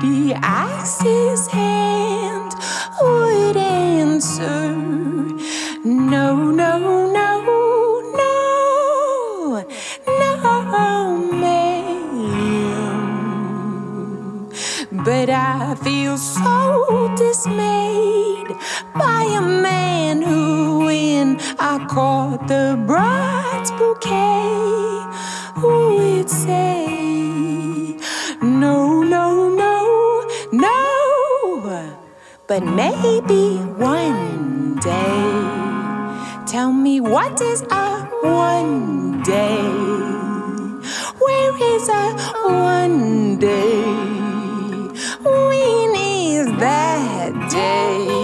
lady asked hand would answer no, no, no, no, no, ma'am. But I feel so dismayed by a man who, when I caught the bride's but maybe one day. Tell me what is a one day? Where is a one day? When is that day?